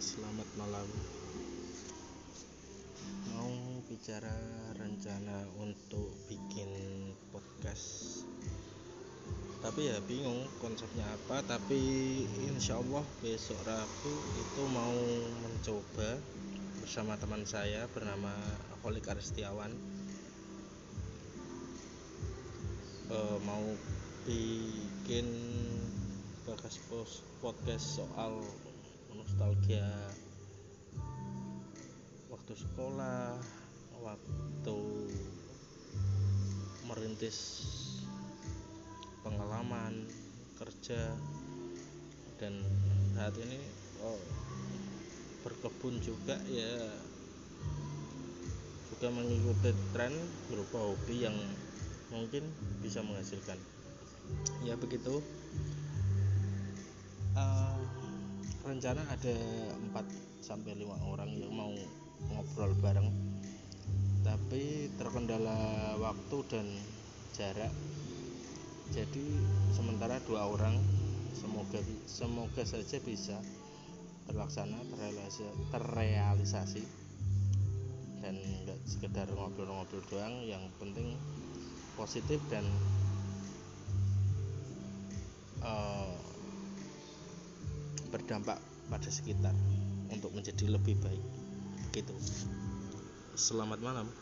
selamat malam. Mau bicara rencana untuk bikin podcast. Tapi ya bingung konsepnya apa tapi insya Allah besok Rabu itu mau mencoba bersama teman saya bernama Holik Aristiawan e, mau bikin bagas podcast soal nostalgia. Waktu sekolah waktu merintis pengalaman kerja dan saat ini oh, berkebun juga ya. Juga mengikuti tren berupa hobi yang mungkin bisa menghasilkan. Ya begitu. Uh, rencana ada 4 sampai 5 orang yang mau ngobrol bareng. Tapi terkendala waktu dan jarak. Jadi sementara dua orang semoga semoga saja bisa terlaksana terrealisasi. Dan nggak sekedar ngobrol-ngobrol doang yang penting positif dan uh, berdampak pada sekitar untuk menjadi lebih baik gitu. Selamat malam